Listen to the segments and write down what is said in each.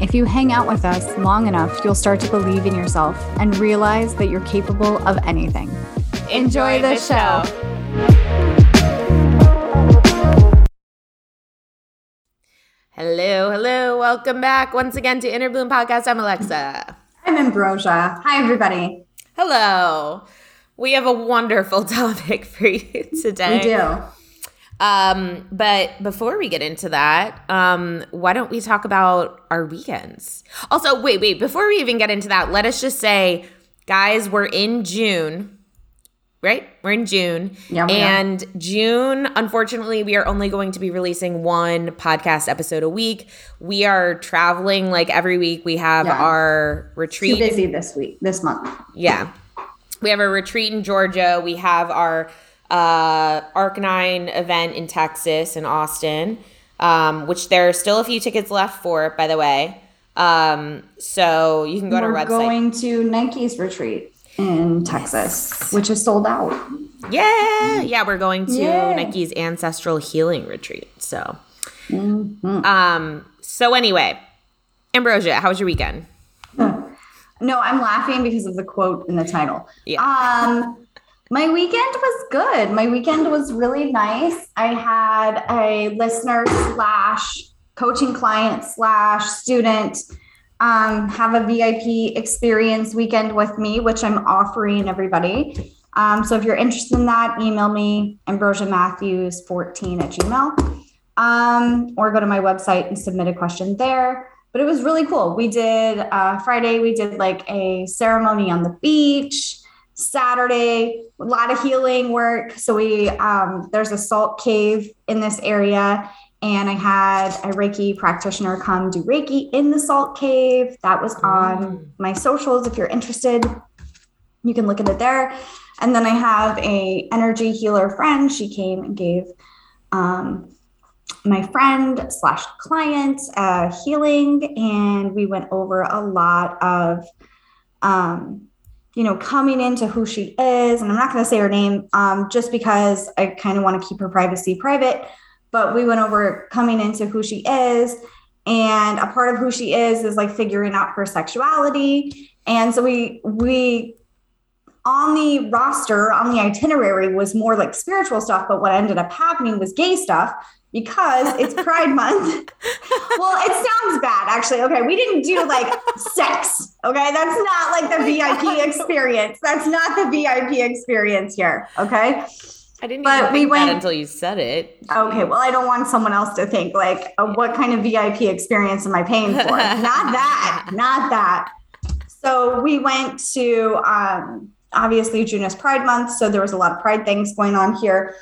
if you hang out with us long enough, you'll start to believe in yourself and realize that you're capable of anything. Enjoy, the, show. Hello, hello. Welcome back once again to Inner Bloom Podcast. I'm Alexa. I'm Ambrosia. Hi, everybody. Hello. We have a wonderful topic for you today. We do. Um, but before we get into that, um, why don't we talk about our weekends? Also, wait, wait, before we even get into that, let us just say, guys, we're in June, right? We're in June. Yeah, we are. and June, unfortunately, we are only going to be releasing one podcast episode a week. We are traveling like every week. We have Yeah. our Too retreat. busy this week, this month. Yeah. We have a retreat in Georgia. We have our uh, Arc 9 event in Texas and Austin, um, which there are still a few tickets left for, by the way. Um, so you can go to We're our website. going to Nike's retreat in Texas, which is sold out. yeah. Yeah. We're going to Yay. Nike's Ancestral Healing Retreat. So, Mm-hmm. um, so anyway, Ambrosia, how was your weekend? No, I'm laughing because of the quote in the title. Yeah. Um, my weekend was good. My weekend was really nice. I had a listener slash coaching client slash student um, have a VIP experience weekend with me, which I'm offering everybody. Um, so if you're interested in that, email me Ambrosia Matthews 14 at Gmail. Um, or go to my website and submit a question there. But it was really cool. We did uh, Friday, we did like a ceremony on the beach. Saturday, a lot of healing work. So we um, there's a salt cave in this area, and I had a Reiki practitioner come do Reiki in the salt cave. That was on my socials. If you're interested, you can look at it there. And then I have a energy healer friend. She came and gave um, my friend slash client uh, healing, and we went over a lot of um, you know, coming into who she is, and I'm not going to say her name um, just because I kind of want to keep her privacy private. But we went over coming into who she is, and a part of who she is is like figuring out her sexuality. And so we we on the roster on the itinerary was more like spiritual stuff, but what ended up happening was gay stuff because it's Pride Month. well, it sounds bad, actually. Okay, we didn't do like sex. Okay, that's not like the VIP experience. That's not the VIP experience here. Okay. I didn't But even we went- until you said it. Okay. Well, I don't want someone else to think like, uh, what kind of VIP experience am I paying for? not that. Not that. So we went to um, obviously June is Pride Month, so there was a lot of Pride things going on here.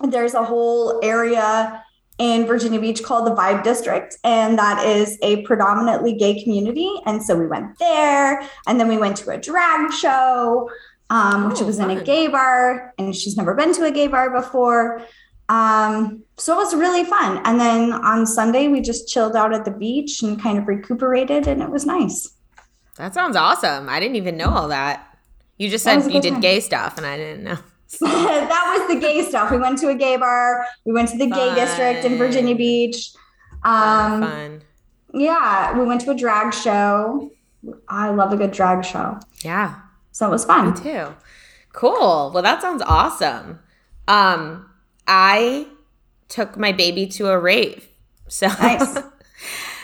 There's a whole area in Virginia Beach called the Vibe District, and that is a predominantly gay community. And so we went there, and then we went to a drag show, um, which Oh, was in a gay bar, and she's never been to a gay bar before. Um, so it was really fun. And then on Sunday, we just chilled out at the beach and kind of recuperated, and it was nice. That sounds awesome. I didn't even know all that. You just That said you did time. gay stuff, and I didn't know. that was the gay stuff. We went to a gay bar. We went to the gay district in Virginia Beach. Fun, Um, fun. yeah, we went to a drag show. I love a good drag show. Yeah, So it was fun. me too. Cool. Well, that sounds awesome. Um, I took my baby to a rave. So Nice.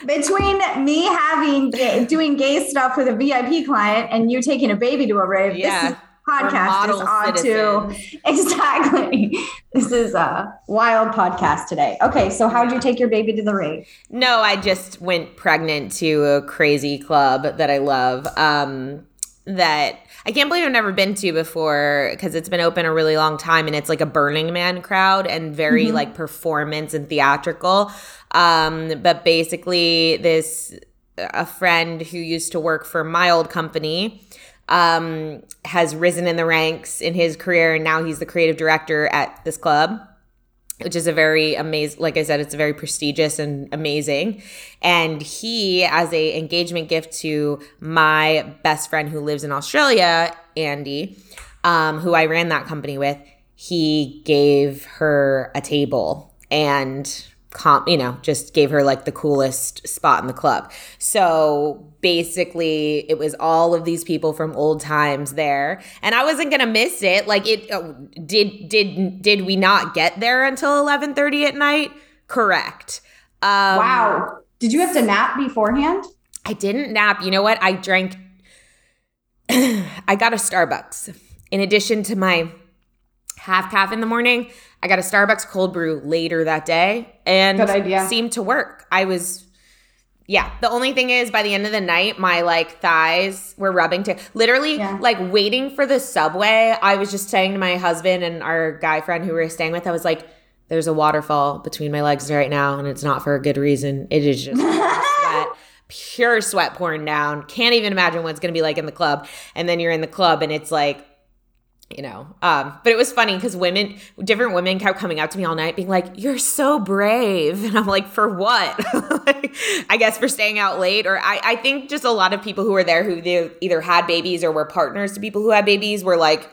Between me having doing gay stuff with a VIP client and you taking a baby to a rave, Yeah. this is podcast is on to exactly. This is a wild podcast today. Okay, so how did you take your baby to the rave? No, I just went pregnant to a crazy club that I love. Um, that I can't believe I've never been to before because it's been open a really long time and it's like a Burning Man crowd and very mm-hmm. like performance and theatrical. Um, but basically, this a friend who used to work for my old company um, has risen in the ranks in his career, and now he's the creative director at this club which is a very amazing like i said it's a very prestigious and amazing. And he as a engagement gift to my best friend who lives in australia andy um, who i ran that company with. He gave her a table and comp, you know, just gave her like the coolest spot in the club. So basically, it was all of these people from old times there, and I wasn't gonna miss it. Like it uh, did. Did did we not get there until eleven thirty at night? Correct. Um, wow. Did you have to nap beforehand? I didn't nap. You know what? I drank. I got a Starbucks in addition to my half caff in the morning. I got a Starbucks cold brew later that day and Good idea. seemed to work. I was yeah. The only thing is by the end of the night, my like thighs were rubbing to literally yeah. like waiting for the subway. I was just saying to my husband and our guy friend who we were staying with, I was like, there's a waterfall between my legs right now, and it's not for a good reason. It is just sweat, pure sweat pouring down. Can't even imagine what it's gonna be like in the club. And then you're in the club and it's like you know um but it was funny because women different women kept coming up to me all night being like you're so brave. And i'm like for what? Like, i guess for staying out late or I, I think just a lot of people who were there who they either had babies or were partners to people who had babies were like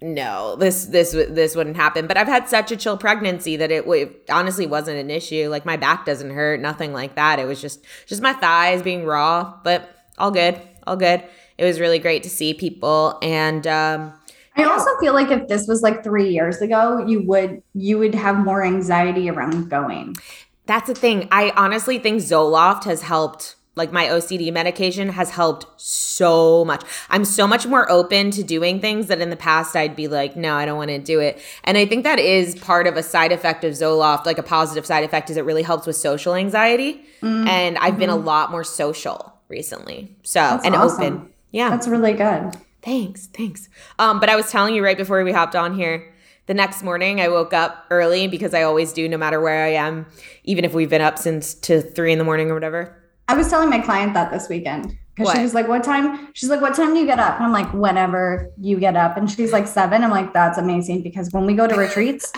no this this this wouldn't happen. But i've had such a chill pregnancy that it, it honestly wasn't an issue. Like my back doesn't hurt nothing like that. It was just just my thighs being raw but all good all good it was really great to see people and um, I also feel like if this was like three years ago, you would you would have more anxiety around going. That's the thing. I honestly think Zoloft has helped. Like my OCD medication has helped so much. I'm so much more open to doing things that in the past I'd be like, no, I don't want to do it. And I think that is part of a side effect of Zoloft, like a positive side effect, is it really helps with social anxiety. Mm-hmm. And I've been a mm-hmm. lot more social recently. So That's and awesome. open. Yeah. That's really good. Thanks. Thanks. Um, but I was telling you right before we hopped on here, the next morning I woke up early because I always do no matter where I am, even if we've been up since to three in the morning or whatever. I was telling my client that this weekend. Because she was like, What time? She's like, What time do you get up? And I'm like, Whenever you get up. And she's like, Seven. I'm like, That's amazing because when we go to retreats,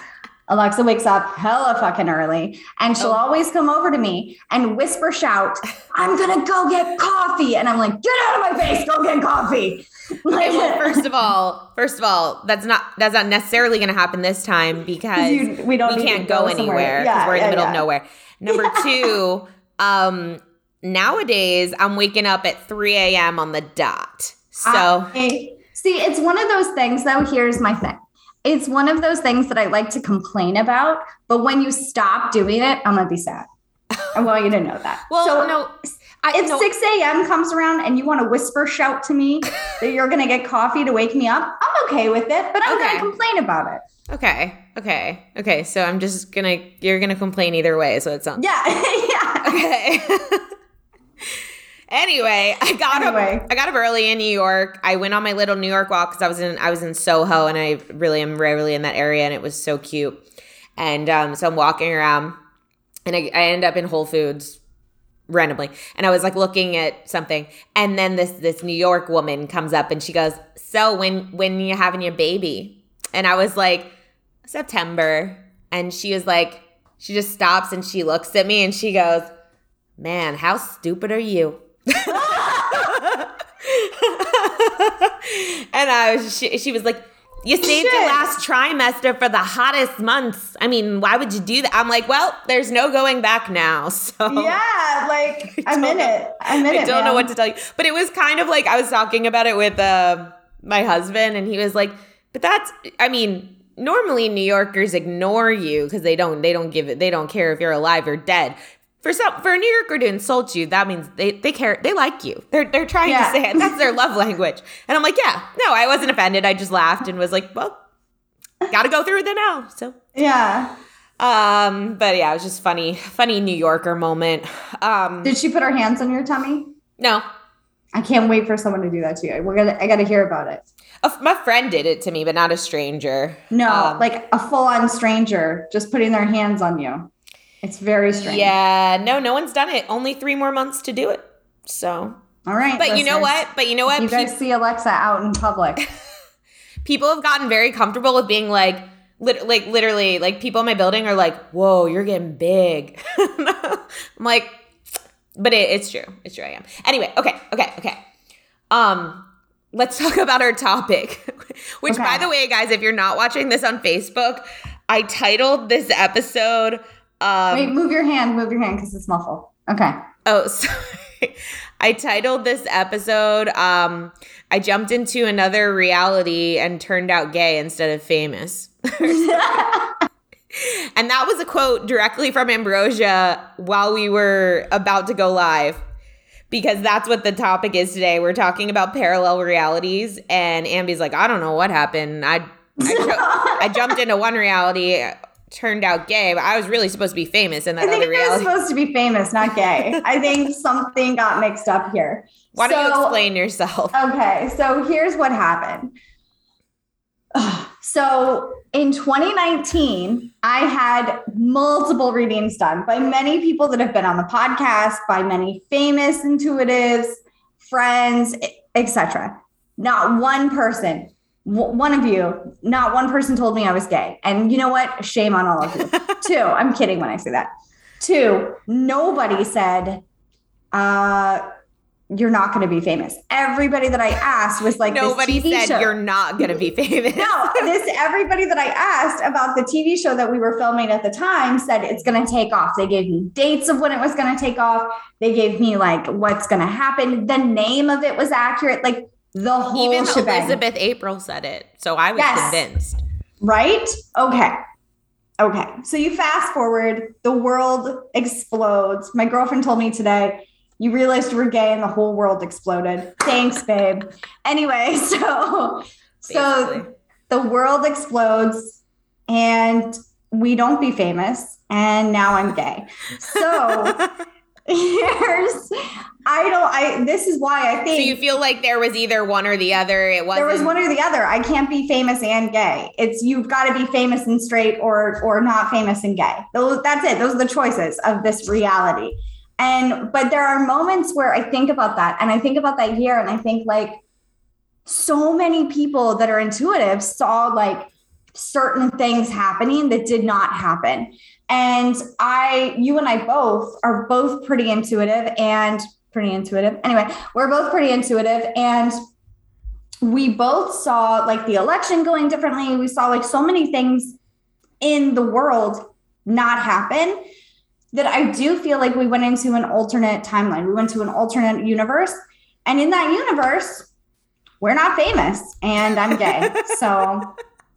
Alexa wakes up hella fucking early and she'll oh. always come over to me and whisper shout, I'm gonna go get coffee. And I'm like, get out of my face, go get coffee. Like, well, first of all, first of all, that's not that's not necessarily gonna happen this time because you, we don't we can't go, go anywhere because yeah, we're in yeah, the middle yeah. of nowhere. Number two, um, nowadays I'm waking up at 3 a.m. on the dot. So I, see, it's one of those things though. Here's my thing it's one of those things that I like to complain about, but when you stop doing it, I'm gonna be sad. I want you to know that. well, so no. I, if no. 6 a.m. comes around and you want to whisper shout to me that you're going to get coffee to wake me up, I'm okay with it, but I'm okay. going to complain about it. Okay. Okay. Okay. So I'm just going to, you're going to complain either way. So it sounds. Yeah. yeah. Okay. Anyway, I got anyway. up. I got up early in New York. I went on my little New York walk because I was in I was in Soho, and I really am rarely in that area, and it was so cute. And um, so I'm walking around, and I, I end up in Whole Foods randomly, and I was like looking at something, and then this this New York woman comes up, and she goes, "So when when you having your baby?" And I was like, "September," and she was like, she just stops and she looks at me, and she goes, "Man, how stupid are you?" and I was, she, she was like, you saved Shit. your last trimester for the hottest months. I mean, why would you do that? I'm like, well, there's no going back now. So yeah, like I'm in know. it. I'm in I it. I don't man. know what to tell you, but it was kind of like I was talking about it with uh, my husband, and he was like, "But that's, I mean." Normally, New Yorkers ignore you because they don't they don't give it they don't care if you're alive or dead for some for a New Yorker to insult you, that means they, they care they like you. They're they're trying Yeah. to say it. That's their love language. And I'm like, yeah, no, I wasn't offended. I just laughed and was like, well, gotta go through with it now. So Yeah. um, but yeah, it was just funny, funny New Yorker moment. Um Did she put her hands on your tummy? no. I can't wait for someone to do that to you. We're gonna. I got to hear about it. A, my friend did it to me, but not a stranger. No, Um, like a full-on stranger just putting their hands on you. It's very strange. Yeah, no, no one's done it. Only three more months to do it. So, All right. but you know what? But you know what? You Pe- guys see Alexa out in public. people have gotten very comfortable with being like, lit- like literally, like people in my building are like, "Whoa, you're getting big." I'm like, but it, it's true. It's true. I am. Anyway, okay, okay, okay. Um, let's talk about our topic. Which, Okay. by the way, guys, if you're not watching this on Facebook, I titled this episode. Um, Wait, move your hand. Move your hand because it's muffled. Okay. Oh, sorry. I titled this episode um I jumped into another reality and turned out gay instead of famous. and that was a quote directly from Ambrosia while we were about to go live. Because that's what the topic is today. We're talking about parallel realities and Ambi's like, "I don't know what happened. I I, I jumped into one reality, turned out gay, but I was really supposed to be famous in that I think other I was supposed to be famous, not gay. I think something got mixed up here. Why don't you explain yourself? Okay, so here's what happened. So in 2019, I had multiple readings done by many people that have been on the podcast, by many famous intuitives, friends, etc. Not one person, one of you, not one person told me I was gay. And you know what? Shame on all of you. Two, I'm kidding when I say that. Two, nobody said, uh, you're not going to be famous. Everybody that I asked was like, this Nobody said show. you're not going to be famous. No, this everybody that I asked about the TV show that we were filming at the time said it's going to take off. They gave me dates of when it was going to take off. They gave me like what's going to happen. The name of it was accurate. Like the whole Even shebang. Elizabeth April said it. So I was Yes. convinced. Right? Okay. Okay. So you fast forward, the world explodes. My girlfriend told me today, you realized you were gay and the whole world exploded. Thanks, babe. Anyway, so so Basically. the world explodes and we don't be famous and now I'm gay. So here's I don't I this is why I So think you feel like there was either one or the other. It wasn't. there was one or the other. I can't be famous and gay. It's you've got to be famous and straight or or not famous and gay. Those that's it. Those are the choices of this reality. And but there are moments where I think about that and I think about that here and I think like so many people that are intuitive saw like certain things happening that did not happen. And I you and I both are both pretty intuitive and pretty intuitive. Anyway, we're both pretty intuitive and we both saw like the election going differently. We saw like so many things in the world not happen that I do feel like we went into an alternate timeline. We went to an alternate universe. And in that universe, we're not famous and I'm gay. so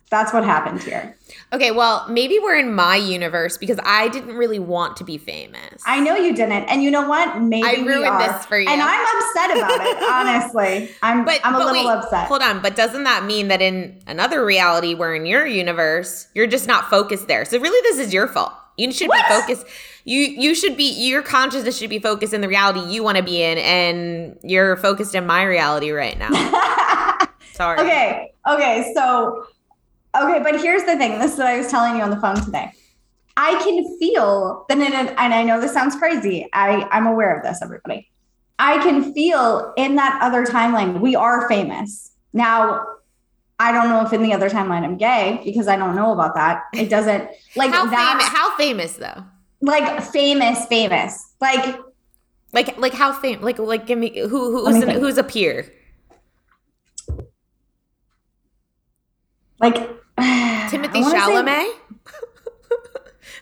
that's what happened here. Okay, well, maybe we're in my universe because I didn't really want to be famous. I know you didn't. And you know what? Maybe I ruined this for you. And I'm upset about it, honestly. I'm but I'm a but little wait, upset. Hold on, but doesn't that mean that in another reality where in your universe you're just not focused there? So really, this is your fault. You should What? be focused. You you should be your consciousness should be focused in the reality you want to be in, and you're focused in my reality right now. Sorry. Okay. Okay. So, okay. But here's the thing this is what I was telling you on the phone today. I can feel that in an, and I know this sounds crazy. I, I'm aware of this, everybody. I can feel in that other timeline, we are famous. Now, I don't know if in the other timeline I'm gay because I don't know about that. It doesn't like How that, famous? How famous though? like famous, famous. Like, Like like how famous? Like like give me who Let me who's an, who's a peer? like Timothée I say- Chalamet.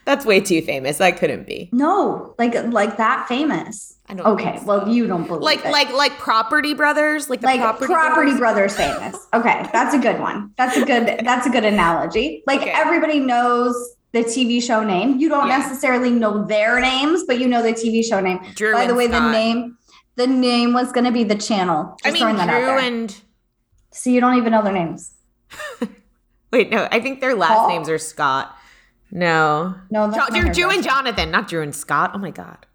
That's way too famous. That couldn't be. No, like like that famous. I don't. Okay, so. well, you don't believe like it. like like Property Brothers, like the like Property, property, Brothers. brothers. famous okay that's a good one that's a good that's a good analogy like Okay. everybody knows the TV show name. You don't Yeah. necessarily know their names, but you know the TV show name. Drew By the and way, the name the name was going to be the channel. I mean, throwing that out Drew there. and so you don't even know their names. wait, no, I think their last Paul? names are Scott. No, No, Jo- not Drew, and. Jonathan, not Drew and Scott. Oh my god.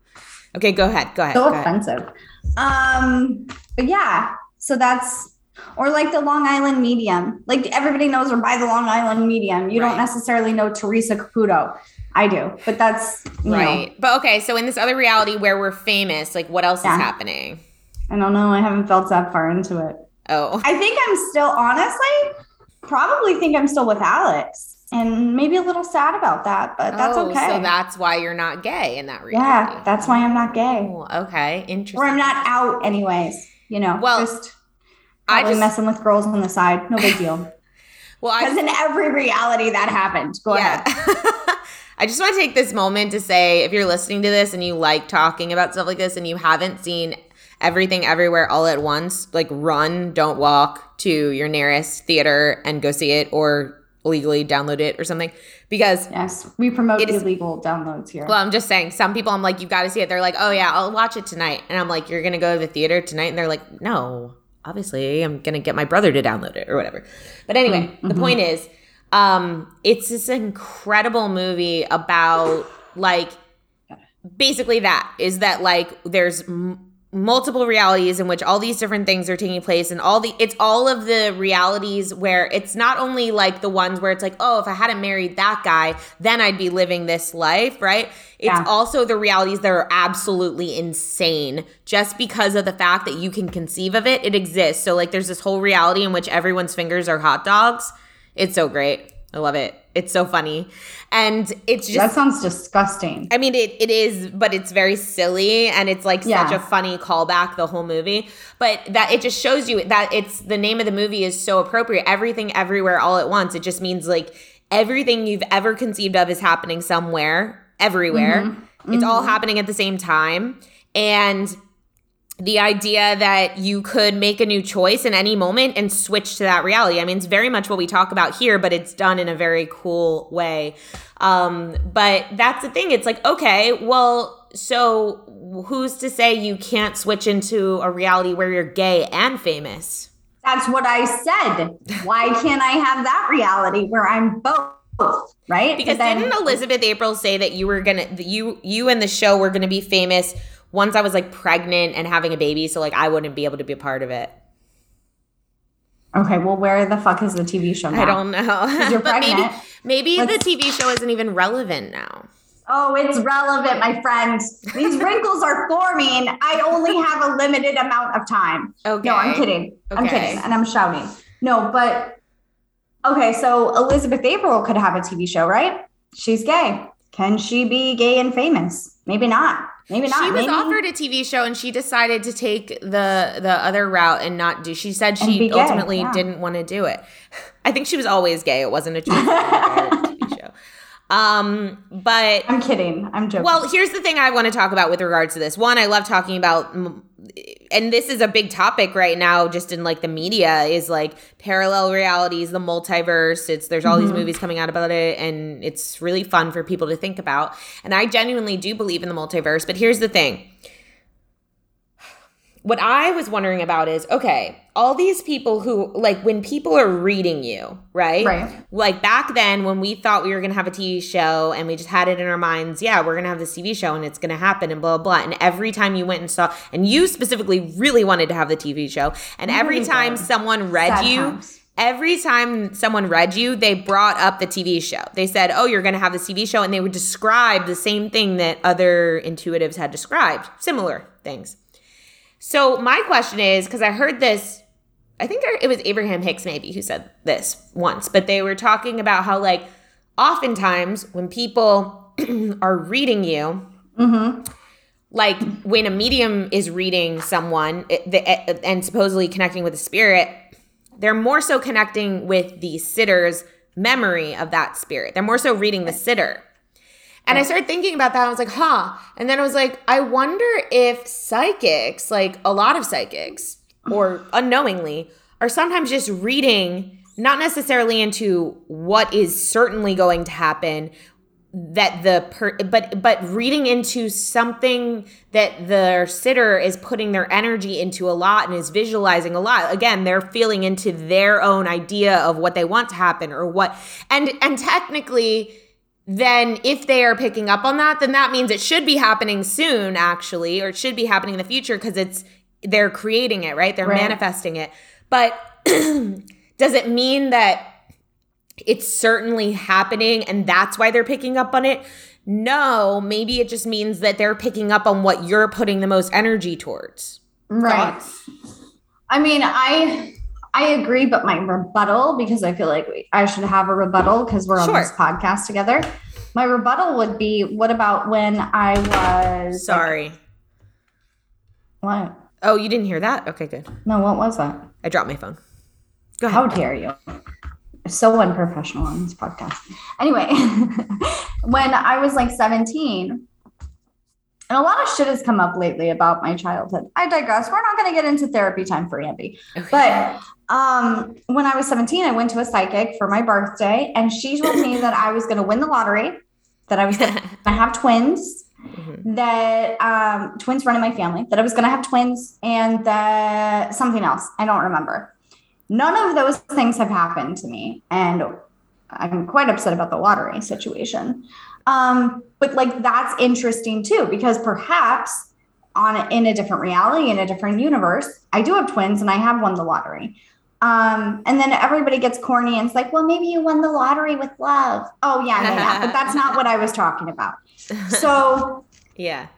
Okay, go ahead. Go ahead. So go ahead. offensive. Um, but yeah, so that's or like the Long Island Medium. Like everybody knows her by the Long Island Medium. You Right. don't necessarily know Teresa Caputo. I do, but that's you know, Right. But okay, so in this other reality where we're famous, like what else Yeah. is happening? I don't know. I haven't felt that far into it. Oh. I think I'm still honestly, probably think I'm still with Alex, and maybe a little sad about that, but that's oh, okay. So that's why you're not gay in that reality. yeah, that's why I'm not gay, Oh, okay. Interesting. or I'm not out anyways. You know, Well, just I just messing with girls on the side. No big deal. well, Because in every reality that happened. Go ahead. I just want to take this moment to say if you're listening to this and you like talking about stuff like this and you haven't seen everything everywhere all at once, like run, don't walk to your nearest theater and go see it or legally download it or something. Because Yes, we promote is- illegal downloads here. well, I'm just saying, some people I'm like, you've got to see it. They're like, oh yeah, I'll watch it tonight. And I'm like, you're going to go to the theater tonight? And they're like, no, obviously I'm going to get my brother to download it or whatever. But anyway, the point is, um, it's this incredible movie about like basically that is that like there's m- multiple realities in which all these different things are taking place and all the it's all of the realities where it's not only like the ones where it's like oh if i hadn't married that guy then i'd be living this life right? It's Yeah. also the realities that are absolutely insane. Just because of the fact that you can conceive of it it exists. So like there's this whole reality in which everyone's fingers are hot dogs. It's so great i love it it's so funny and it's just that sounds disgusting. I mean, it, it is, but it's very silly and it's like such a funny callback the whole movie. But that it just shows you that it's the name of the movie is so appropriate. Everything, everywhere, all at once. It just means like everything you've ever conceived of is happening somewhere, everywhere. Mm-hmm. It's all mm-hmm. happening at the same time. And the idea that you could make a new choice in any moment and switch to that reality. I mean, it's very much what we talk about here, but it's done in a very cool way. Um, but that's the thing. It's like, okay, well, so who's to say you can't switch into a reality where you're gay and famous? That's what I said. Why can't I have that reality where I'm both? Right? Because then- didn't Elizabeth April say that you were gonna that you you and the show were gonna be famous once I was like pregnant and having a baby, so like I wouldn't be able to be a part of it. Okay, well, where the fuck is the TV show now? I don't know. you're But maybe pregnant. maybe Let's- the TV show isn't even relevant now. Oh, it's relevant, my friend. These wrinkles are forming. I only have a limited amount of time. Okay. No, I'm kidding. I'm kidding. And I'm shouting. No, but okay, so Elizabeth April could have a TV show, right? She's gay. Can she be gay and famous? Maybe not. Maybe not. She was Maybe- offered a TV show and she decided to take the the other route and not do. She said she ultimately yeah. didn't want to do it. I think she was always gay. It wasn't a choice. Um, but I'm kidding. I'm joking. Well, here's the thing I want to talk about with regards to this. One, I love talking about, and this is a big topic right now, just in like the media, is like parallel realities, the multiverse. It's there's all these movies coming out about it, and it's really fun for people to think about. And I genuinely do believe in the multiverse. But here's the thing. What I was wondering about is okay, all these people who, like, when people are reading you, right? Right. like back then when we thought we were going to have a TV show and we just had it in our minds, yeah, we're going to have this TV show and it's going to happen and blah, blah, blah. And every time you went and saw, and you specifically really wanted to have the TV show, and every time someone read Sad you, times. every time someone read you, they brought up the TV show. They said, oh, you're going to have the TV show. And they would describe the same thing that other intuitives had described, similar things. So my question is because I heard this, I think it was Abraham Hicks maybe who said this once, but they were talking about how like oftentimes when people are reading you, mm-hmm. like when a medium is reading someone eh, and supposedly connecting with the spirit, they're more so connecting with the sitter's memory of that spirit. They're more so reading the sitter. And I started thinking about that. I was like, huh. And then I was like, I wonder if psychics, like a lot of psychics, or unknowingly, are sometimes just reading, not necessarily into what is certainly going to happen, that the per but but reading into something that the sitter is putting their energy into a lot and is visualizing a lot again they're feeling into their own idea of what they want to happen or what and and technically then if they are picking up on that then that means it should be happening soon actually or it should be happening in the future because it's they're creating it right they're Right. manifesting it but does it mean that it's certainly happening and that's why they're picking up on it. No, maybe it just means that they're picking up on what you're putting the most energy towards. Right. Thoughts? I mean, I I agree, but my rebuttal, because I feel like we, I should have a rebuttal because we're on Sure. this podcast together. My rebuttal would be, what about when I was Sorry. What? Oh, you didn't hear that? Okay, good. No, what was that? I dropped my phone. Go ahead. How dare you? So unprofessional on this podcast. Anyway, when I was like 17, and a lot of shit has come up lately about my childhood. I digress. We're not going to get into therapy time for Andy. Okay. But um, when I was 17, I went to a psychic for my birthday, and she told me that I was going to win the lottery, that I was going to have twins, Mhm. that um, twins run in my family, that I was going to have twins, and that something else. I don't remember. None of those things have happened to me, and I'm quite upset about the lottery situation. Um, but like that's interesting too, because perhaps on in a different reality, in a different universe, I do have twins and I have won the lottery. Um, and then everybody gets corny and it's like, well, maybe you won the lottery with love. Oh yeah, yeah, yeah. but that's not what I was talking about. So yeah.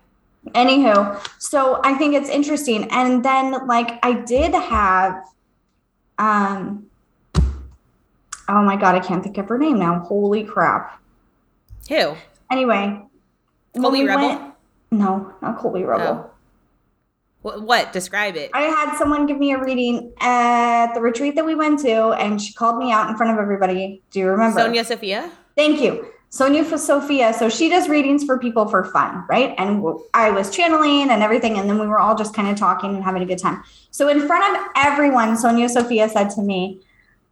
anywho so i think it's interesting and then like i did have um oh my god i can't think of her name now holy crap Who? anyway Colby we Rebel? went- no not colby rebel Oh. What, what? Describe it. i had someone give me a reading at the retreat that we went to and she called me out in front of everybody do you remember Sonia Sophia? Thank you. Sonia for Sophia. So she does readings for people for fun, right? And I was channeling and everything. And then we were all just kind of talking and having a good time. So in front of everyone, Sonia Sophia said to me,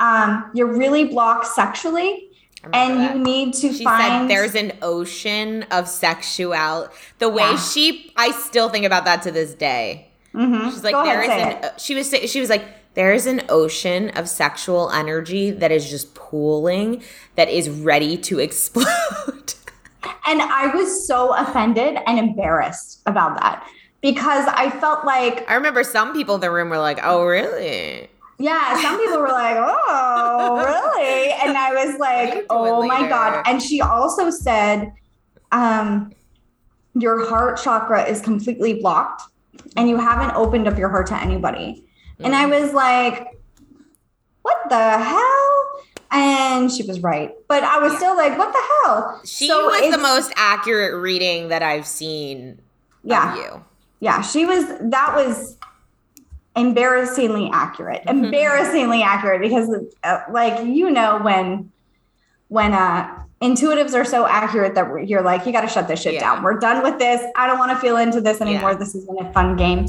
um, You're really blocked sexually and that. you need to she find. said there's an ocean of sexuality. The way Yeah. she, I still think about that to this day. Mhm. She's like, Go there ahead, is an. She was she was like, there is an ocean of sexual energy that is just pooling, that is ready to explode. And I was so offended and embarrassed about that because I felt like I remember some people in the room were like, "Oh, really?" Yeah, some people were like, "Oh, really?" And I was What are you like, "Oh my later?" god!" And she also said, um, "Your heart chakra is completely blocked, and you haven't opened up your heart to anybody." And I Mm. was like, "What the hell?" And she was right, but I was still like, "What the hell?" She So was the most accurate reading that I've seen Yeah. of you. Yeah, she was. That was embarrassingly accurate. Mm-hmm. Embarrassingly accurate because, uh, like you know, when when uh intuitives are so accurate that we're- you're like, you got to shut this shit Yeah. down. We're done with this. I don't want to feel into this anymore. Yeah. This isn't a fun game.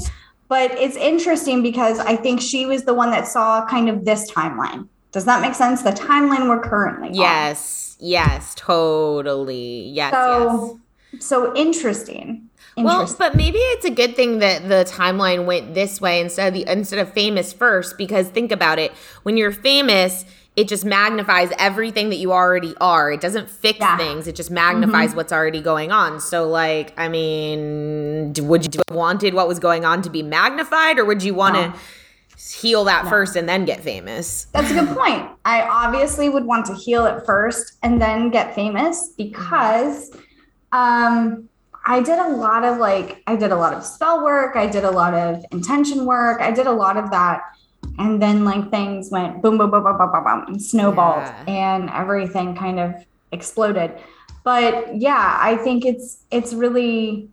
But it's interesting because I think she was the one that saw kind of this timeline. Does that make sense? The timeline we're currently on. Yes, yes, totally. Yes, So yes. so interesting. Well, but maybe it's a good thing that the timeline went this way instead of the instead of famous first because think about it. When you're famous, it just magnifies everything that you already are. It doesn't fix Yeah. things. It just magnifies what's already going on. So like, I mean, would you have wanted what was going on to be magnified or would you want to No. heal that first and then get famous? That's a good point. I obviously would want to heal it first and then get famous because um, I did a lot of like, I did a lot of spell work, I did a lot of intention work, I did a lot of that. And then like things went boom, boom, boom, boom, boom, boom, boom, and snowballed Yeah. and everything kind of exploded. But yeah, I think it's, it's really,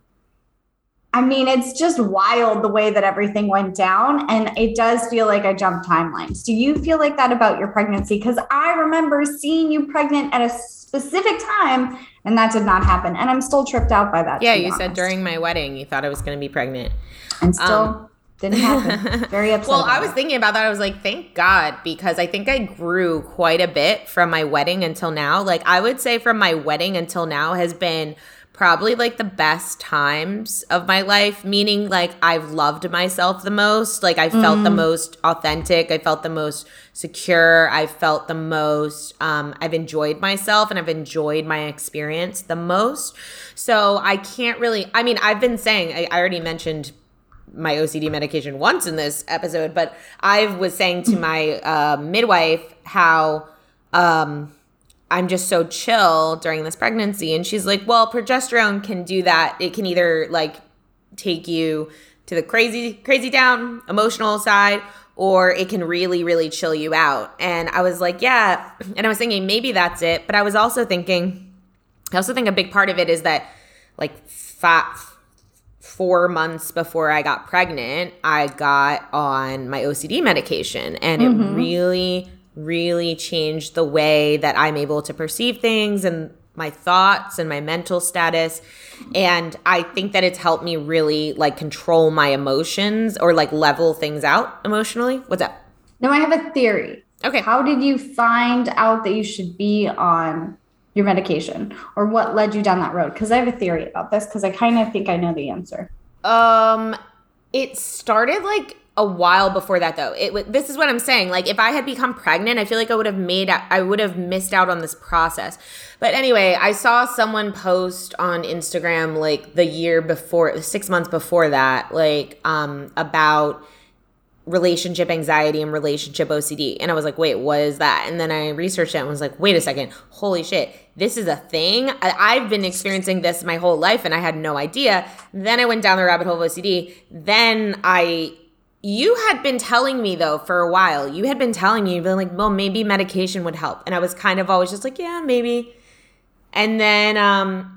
I mean, it's just wild the way that everything went down. And it does feel like I jumped timelines. Do you feel like that about your pregnancy? Because I remember seeing you pregnant at a specific time and that did not happen. And I'm still tripped out by that. Yeah, you said during my wedding you thought I was going to be pregnant. And still, Um, Didn't happen. Very upset. well, I was it. thinking about that. I was like, thank God, because I think I grew quite a bit from my wedding until now. Like, I would say from my wedding until now has been probably like the best times of my life, meaning like I've loved myself the most. Like, I felt the most authentic. I felt the most secure. I felt the most, um, I've enjoyed myself and I've enjoyed my experience the most. So I can't really, I mean, I've been saying, I, I already mentioned my OCD medication once in this episode, but I was saying to my uh, midwife how um, I'm just so chill during this pregnancy. And she's like, well, progesterone can do that. It can either like take you to the crazy, crazy down emotional side, or it can really, really chill you out. And I was like, yeah. And I was thinking maybe that's it. But I was also thinking, I also think a big part of it is that like five, four months before I got pregnant, I got on my OCD medication and it mm-hmm. really, really changed the way that I'm able to perceive things and my thoughts and my mental status. And I think that it's helped me really like control my emotions or like level things out emotionally. What's up? No, I have a theory. Okay. How did you find out that you should be on your medication or what led you down that road? Because I have a theory about this because I kind of think I know the answer. Um, it started like a while before that though. It this is what I'm saying. Like if I had become pregnant, I feel like I would have made I would have missed out on this process. But anyway, I saw someone post on Instagram like the year before, 6 months before that, like um about relationship anxiety and relationship OCD. And I was like, wait, what is that? And then I researched it and was like, wait a second, holy shit, this is a thing. I- I've been experiencing this my whole life and I had no idea. Then I went down the rabbit hole of OCD. Then I, you had been telling me though for a while, you had been telling me, you've been like, well, maybe medication would help. And I was kind of always just like, yeah, maybe. And then, um,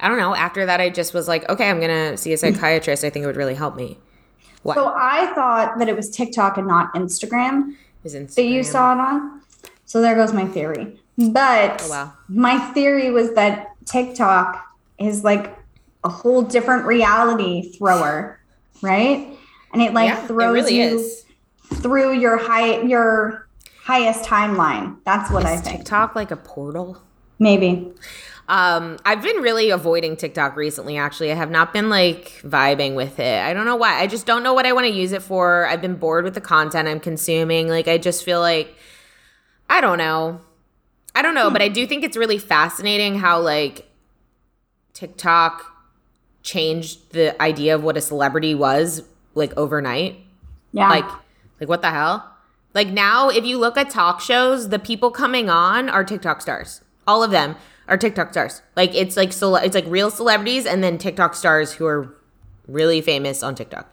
I don't know. After that, I just was like, okay, I'm gonna see a psychiatrist. I think it would really help me. What So I thought that it was TikTok and not Instagram is Instagram? that you saw it on. So there goes my theory. But Oh, wow. my theory was that TikTok is like a whole different reality thrower, right? And it like yeah, throws it really you is. through your high your highest timeline. That's what I think. TikTok like a portal? Maybe. Um, I've been really avoiding TikTok recently. Actually, I have not been like vibing with it. I don't know why. I just don't know what I want to use it for. I've been bored with the content I'm consuming. Like, I just feel like I don't know. I don't know, but I do think it's really fascinating how like TikTok changed the idea of what a celebrity was like overnight. Yeah. Like, like what the hell? Like now, if you look at talk shows, the people coming on are TikTok stars. All of them are TikTok stars. Like it's like cele- it's like real celebrities and then TikTok stars who are really famous on TikTok.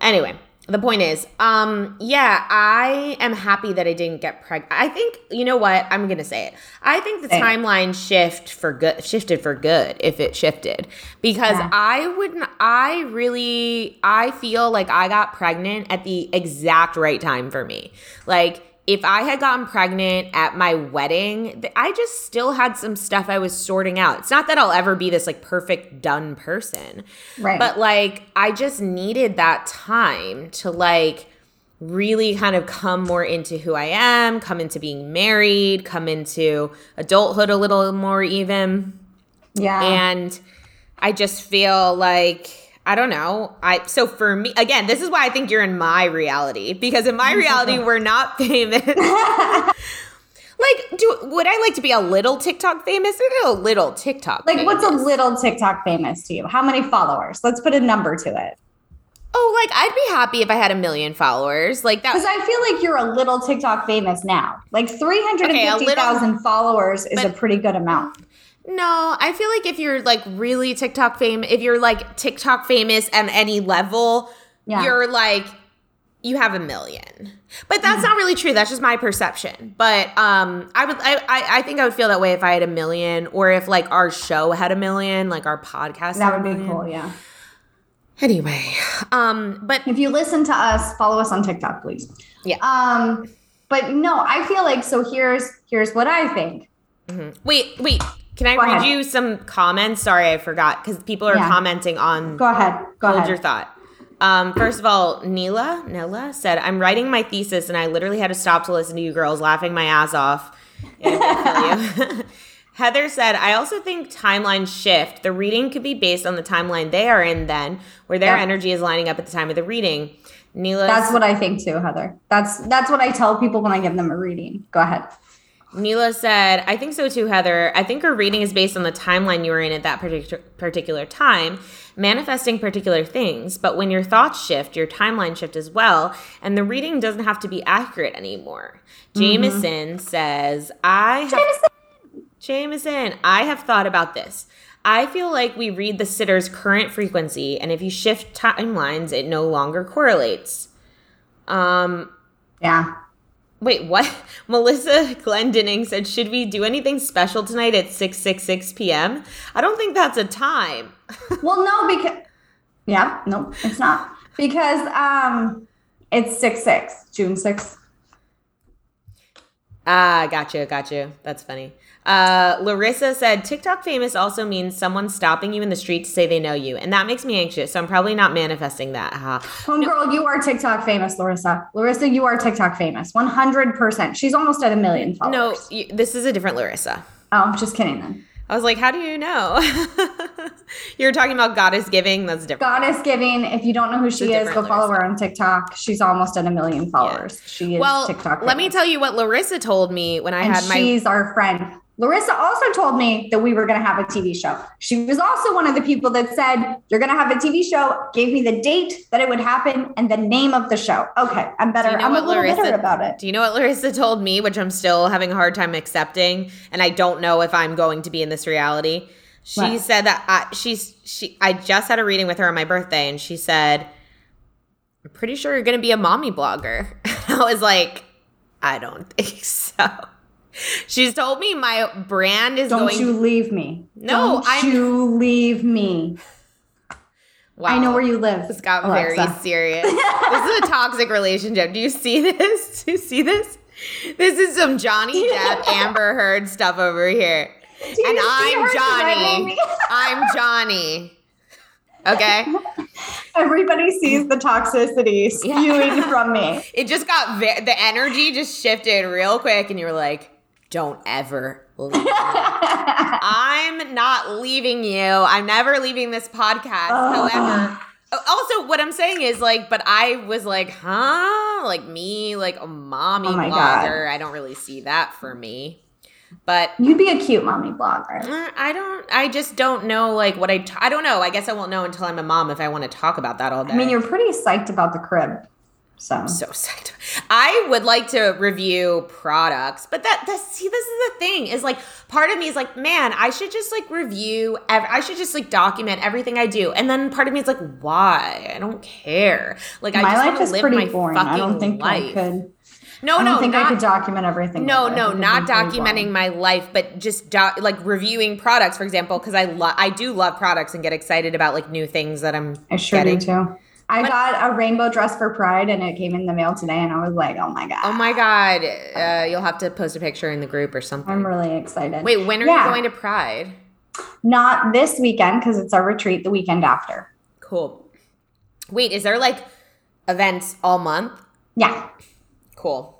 Anyway, the point is, um, yeah, I am happy that I didn't get pregnant. I think you know what I'm gonna say it. I think the timeline shift for good shifted for good if it shifted because Yeah. I wouldn't. I really I feel like I got pregnant at the exact right time for me. Like if I had gotten pregnant at my wedding, I just still had some stuff I was sorting out. It's not that I'll ever be this like perfect done person. Right. But like I just needed that time to like really kind of come more into who I am, come into being married, come into adulthood a little more even. yeah. And I just feel like I don't know. I so for me again, this is why I think you're in my reality because in my reality we're not famous. like do would I like to be a little TikTok famous? Maybe a little TikTok. like what's a little TikTok famous to you? How many followers? Let's put a number to it. Oh, like I'd be happy if I had a million followers. Like that Because I feel like you're a little TikTok famous now. Like 350,000 followers is a pretty good amount. No, I feel like if you're like really TikTok fame, if you're like TikTok famous at any level, Yeah. you're like you have a million. But that's Mm-hmm. not really true. That's just my perception. But um I would I, I I think I would feel that way if I had a million or if like our show had a million, like our podcast. That had a would be cool, yeah. Anyway, um but If you listen to us, follow us on TikTok, please. Yeah. Um, but no, I feel like so here's here's what I think. Mm-hmm. wait, wait. Can I Go read ahead. you some comments? Sorry, I forgot because people are Yeah. commenting on Go ahead. Go hold ahead. your thought. Um, first of all, Neela, Nella said, I'm writing my thesis and I literally had to stop to listen to you girls laughing my ass off. Heather said, I also think timeline shift. The reading could be based on the timeline they are in then, where their Yeah. energy is lining up at the time of the reading. Neela That's what I think too, Heather. That's that's what I tell people when I give them a reading. Go ahead. Neela said, I think so too, Heather. I think her reading is based on the timeline you were in at that particular particular time, manifesting particular things. But when your thoughts shift, your timeline shift as well, and the reading doesn't have to be accurate anymore. Jameson says, I have Jameson, I have thought about this. I feel like we read the sitter's current frequency, and if you shift timelines, it no longer correlates. Um, Yeah. Wait, what? Melissa Glendinning said, Should we do anything special tonight at 6 6 6 p.m.? I don't think that's a time. Well, no, because yeah, no, it's not because um, it's six six June sixth. Ah, gotcha, gotcha. That's funny. Uh, Larissa said, TikTok famous also means someone stopping you in the street to say they know you. And that makes me anxious. So I'm probably not manifesting that. Huh? Homegirl, you are TikTok famous, Larissa. Larissa, you are TikTok famous. One hundred percent. She's almost at a million followers. No, you, this is a different Larissa. oh, I'm just kidding. Then I was like, How do you know? you were talking about goddess giving. That's different. Goddess Giving. If you don't know who she is, go follow Larissa. her on TikTok. She's almost at a million followers. She is well, TikTok. let me tell you what Larissa told me when I and had my she's our friend. Larissa also told me that we were going to have a TV show. She was also one of the people that said, You're going to have a TV show, gave me the date that it would happen and the name of the show. Okay, I'm better. You know I'm a little Larissa- bitter about it. Do you know what Larissa told me, which I'm still having a hard time accepting, and I don't know if I'm going to be in this reality? She What? said that I, she's she. I just had a reading with her on my birthday, and she said, "I'm pretty sure you're going to be a mommy blogger." I was like, "I don't think so." She's told me my brand is Don't going. you leave me. No, Don't I'm- you leave me. wow, I know where you live. This got Alexa. very serious. this is a toxic relationship. Do you see this? Do you see this? This is some Johnny Depp, Amber Heard stuff over here. And I'm Johnny. I'm Johnny. Okay? Everybody sees the toxicity Yeah. spewing from me. It just got ve- the energy just shifted real quick, and you were like, don't ever leave. I'm not leaving you. I'm never leaving this podcast. However, also what I'm saying is like, but I was like, huh? Like me, like a mommy Oh my God. blogger. I don't really see that for me. But You'd be a cute mommy blogger. uh, I don't. I just don't know like what I. T- I don't know. I guess I won't know until I'm a mom if I want to talk about that all day. I mean, you're pretty psyched about the crib. So I'm so psyched. I would like to review products, but that that see this is the thing is like part of me is like, man, I should just like review. Ev- I should just like document everything I do, and then part of me is like, why? I don't care. Like I my just life to is live pretty my boring. fucking I don't think life. I could. No, no, I don't no, think not, I could document everything. no, no, not it'd be pretty documenting my life, but just do- like reviewing products, for example, because I love, I do love products and get excited about like new things that I'm I sure getting. do too. I But- got a rainbow dress for Pride, and it came in the mail today, and I was like, "Oh my god!" Oh my god, uh, you'll have to post a picture in the group or something. I'm really excited. Wait, when are Yeah. you going to Pride? Not this weekend because it's our retreat the weekend after. Cool. Wait, is there like events all month? Yeah. Cool.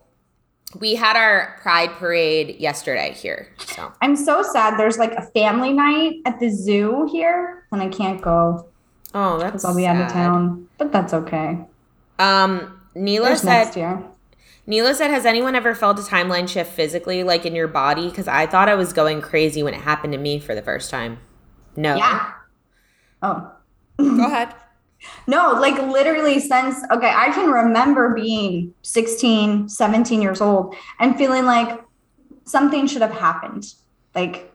We had our Pride parade yesterday here. So I'm so sad. There's like a family night at the zoo here, and I can't go Oh, that's I'll be out of sad. town. But that's okay. Um Neela There's said. Neela said, Has anyone ever felt a timeline shift physically, like in your body? Because I thought I was going crazy when it happened to me for the first time. No. Yeah. Oh. Go ahead. No, like literally since, okay, I can remember being 16, 17 years old and feeling like something should have happened. Like,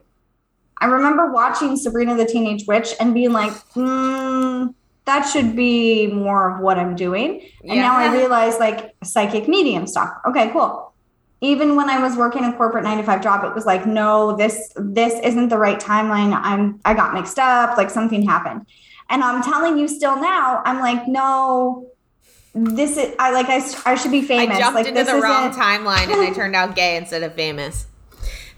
I remember watching Sabrina the Teenage Witch and being like, hmm, that should be more of what I'm doing. And now I realize like psychic medium stuff. Okay, cool. Even when I was working a corporate nine to five job, it was like, no, this this isn't the right timeline. I'm I got mixed up, like something happened. And I'm telling you still now, I'm like, no, this is I like I, I should be famous. I jumped like into the wrong timeline and I turned out gay instead of famous.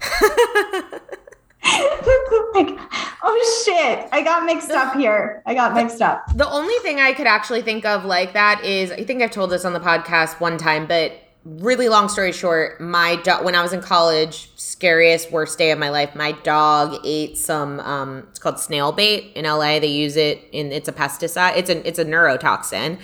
like, oh shit. I got mixed up here. I got mixed up. The only thing I could actually think of like that is I think I've told this on the podcast one time, but really long story short, my dog when I was in college, scariest worst day of my life. My dog ate some um it's called snail bait in LA. They use it in it's a pesticide. It's an it's a neurotoxin.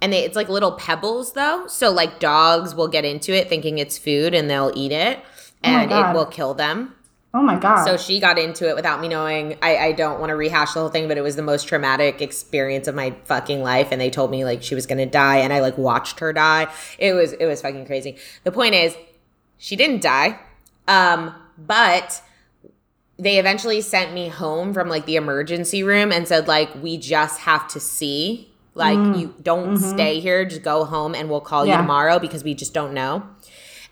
And they, it's like little pebbles though. So like dogs will get into it thinking it's food and they'll eat it and it will kill them. Oh my god! So she got into it without me knowing. I, I don't want to rehash the whole thing, but it was the most traumatic experience of my fucking life. And they told me like she was gonna die, and I like watched her die. It was it was fucking crazy. The point is, she didn't die, um, but they eventually sent me home from like the emergency room and said like we just have to see like mm. you don't mm-hmm. stay here just go home and we'll call yeah. you tomorrow because we just don't know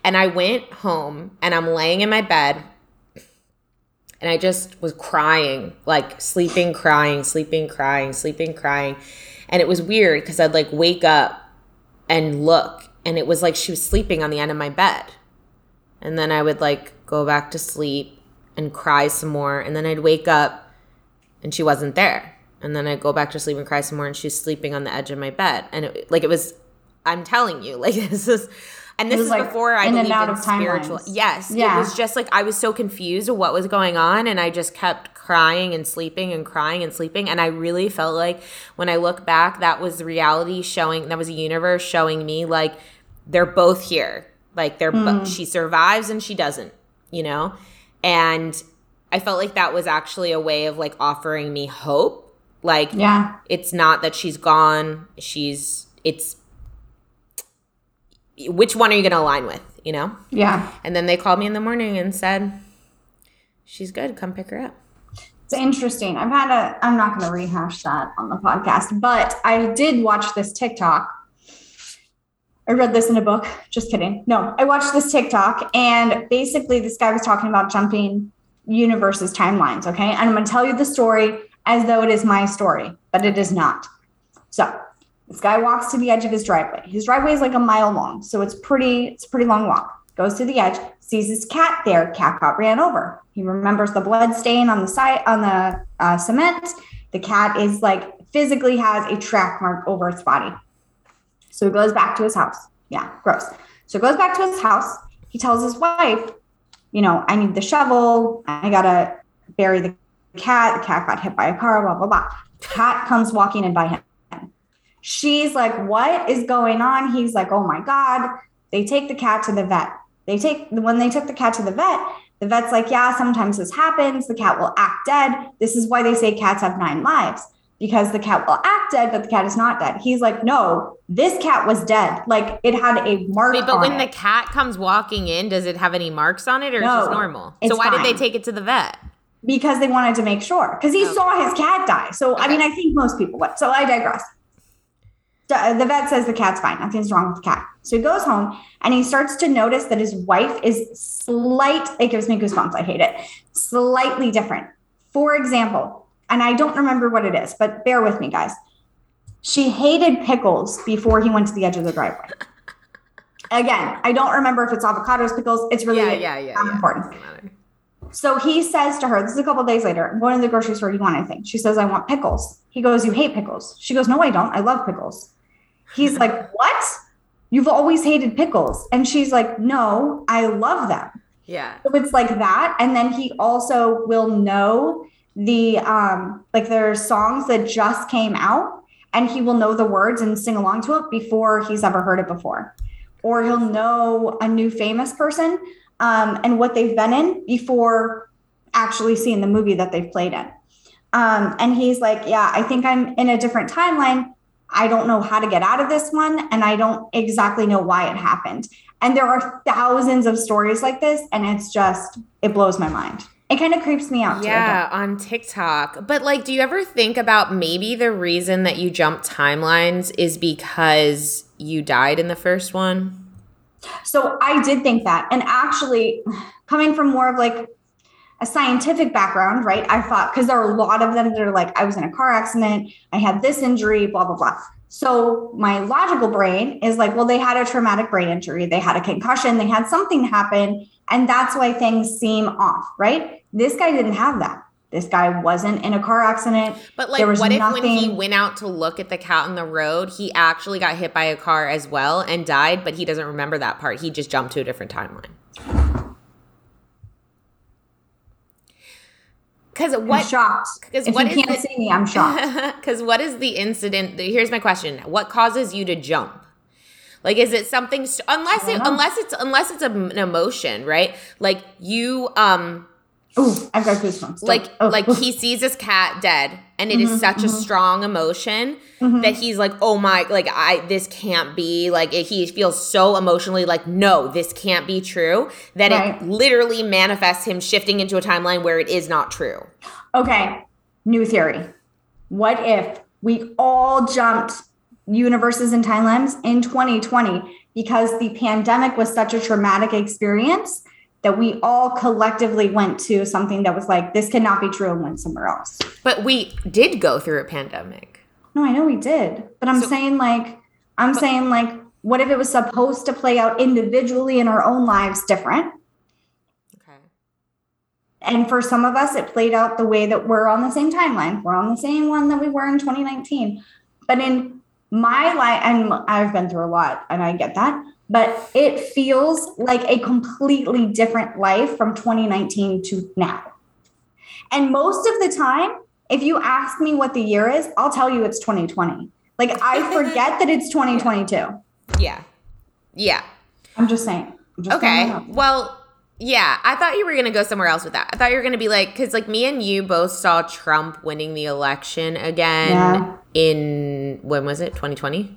and i went home and i'm laying in my bed and I just was crying, like sleeping, crying, sleeping, crying, sleeping, crying. And it was weird because I'd like wake up and look, and it was like she was sleeping on the end of my bed. And then I would like go back to sleep and cry some more. And then I'd wake up and she wasn't there. And then I'd go back to sleep and cry some more and she's sleeping on the edge of my bed. And it, like it was, I'm telling you, like this is and this is like before I believed in spiritual. Timelines. Yes, yeah. it was just like I was so confused of what was going on, and I just kept crying and sleeping and crying and sleeping. And I really felt like when I look back, that was reality showing. That was a universe showing me like they're both here. Like they're mm. she survives and she doesn't. You know, and I felt like that was actually a way of like offering me hope. Like, yeah, it's not that she's gone. She's it's which one are you going to align with, you know? Yeah. And then they called me in the morning and said, she's good. Come pick her up. It's interesting. I've had a, I'm not going to rehash that on the podcast, but I did watch this TikTok. I read this in a book. Just kidding. No, I watched this TikTok and basically this guy was talking about jumping universes timelines. Okay. And I'm going to tell you the story as though it is my story, but it is not. So this guy walks to the edge of his driveway. His driveway is like a mile long, so it's pretty it's a pretty long walk. Goes to the edge, sees his cat there. Cat got ran over. He remembers the blood stain on the side on the uh, cement. The cat is like physically has a track mark over its body. So he goes back to his house. Yeah, gross. So he goes back to his house. He tells his wife, you know, I need the shovel. I gotta bury the cat. The cat got hit by a car. Blah blah blah. Cat comes walking in by him She's like, What is going on? He's like, Oh my God. They take the cat to the vet. They take, when they took the cat to the vet, the vet's like, Yeah, sometimes this happens. The cat will act dead. This is why they say cats have nine lives because the cat will act dead, but the cat is not dead. He's like, No, this cat was dead. Like it had a mark. Wait, but when it. the cat comes walking in, does it have any marks on it or no, is it normal? So why fine. did they take it to the vet? Because they wanted to make sure. Because he oh. saw his cat die. So okay. I mean, I think most people would. So I digress the vet says the cat's fine. Nothing's wrong with the cat. So he goes home and he starts to notice that his wife is slight. It gives me goosebumps. I hate it. Slightly different. For example, and I don't remember what it is, but bear with me, guys. She hated pickles before he went to the edge of the driveway. Again, I don't remember if it's avocados, pickles. It's really yeah, yeah, yeah, yeah. important. So he says to her, this is a couple days later, I'm going to the grocery store. Do you want anything? She says, I want pickles. He goes, You hate pickles. She goes, No, I don't. I love pickles. He's like, What? You've always hated pickles. And she's like, No, I love them. Yeah. So it's like that. And then he also will know the um like there are songs that just came out and he will know the words and sing along to it before he's ever heard it before. Or he'll know a new famous person um, and what they've been in before actually seeing the movie that they've played in. Um, and he's like, Yeah, I think I'm in a different timeline I don't know how to get out of this one, and I don't exactly know why it happened. And there are thousands of stories like this, and it's just, it blows my mind. It kind of creeps me out. Yeah, on TikTok. But like, do you ever think about maybe the reason that you jump timelines is because you died in the first one? So I did think that. And actually, coming from more of like a scientific background, right? I thought because there are a lot of them that are like, I was in a car accident, I had this injury, blah, blah, blah. So my logical brain is like, well, they had a traumatic brain injury, they had a concussion, they had something happen. And that's why things seem off, right? This guy didn't have that. This guy wasn't in a car accident. But like, what if when he went out to look at the cat on the road, he actually got hit by a car as well and died, but he doesn't remember that part. He just jumped to a different timeline. Because I'm what? shocked. 'cause If what you is can't the- see me, I'm shocked. Because what is the incident? Here's my question: What causes you to jump? Like, is it something? Unless it, know. unless it's unless it's an emotion, right? Like you, um, Ooh, I've got goosebumps. like Oh, like he sees his cat dead and it is such a strong emotion Mm-hmm. that he's like oh my like i this can't be like it, he feels so emotionally like no this can't be true that it literally manifests him shifting into a timeline where it is not true Okay, new theory. What if we all jumped universes and timelines in 2020 because the pandemic was such a traumatic experience that we all collectively went to something that was like, this cannot be true and went somewhere else? but we did go through a pandemic No, I know we did, but I'm So- saying like, I'm saying like, what if it was supposed to play out individually in our own lives different? okay And for some of us, it played out the way that we're on the same timeline. We're on the same one that we were in 2019. But in my life, and I've been through a lot and I get that, but it feels like a completely different life from 2019 to now. And most of the time, if you ask me what the year is, I'll tell you it's 2020. Like I forget that it's 2022. yeah yeah I'm just saying. I'm just Okay. it out there. Well, yeah, I thought you were going to go somewhere else with that. I thought you were going to be like, because like me and you both saw Trump winning the election again Yeah. in, when was it? 2020?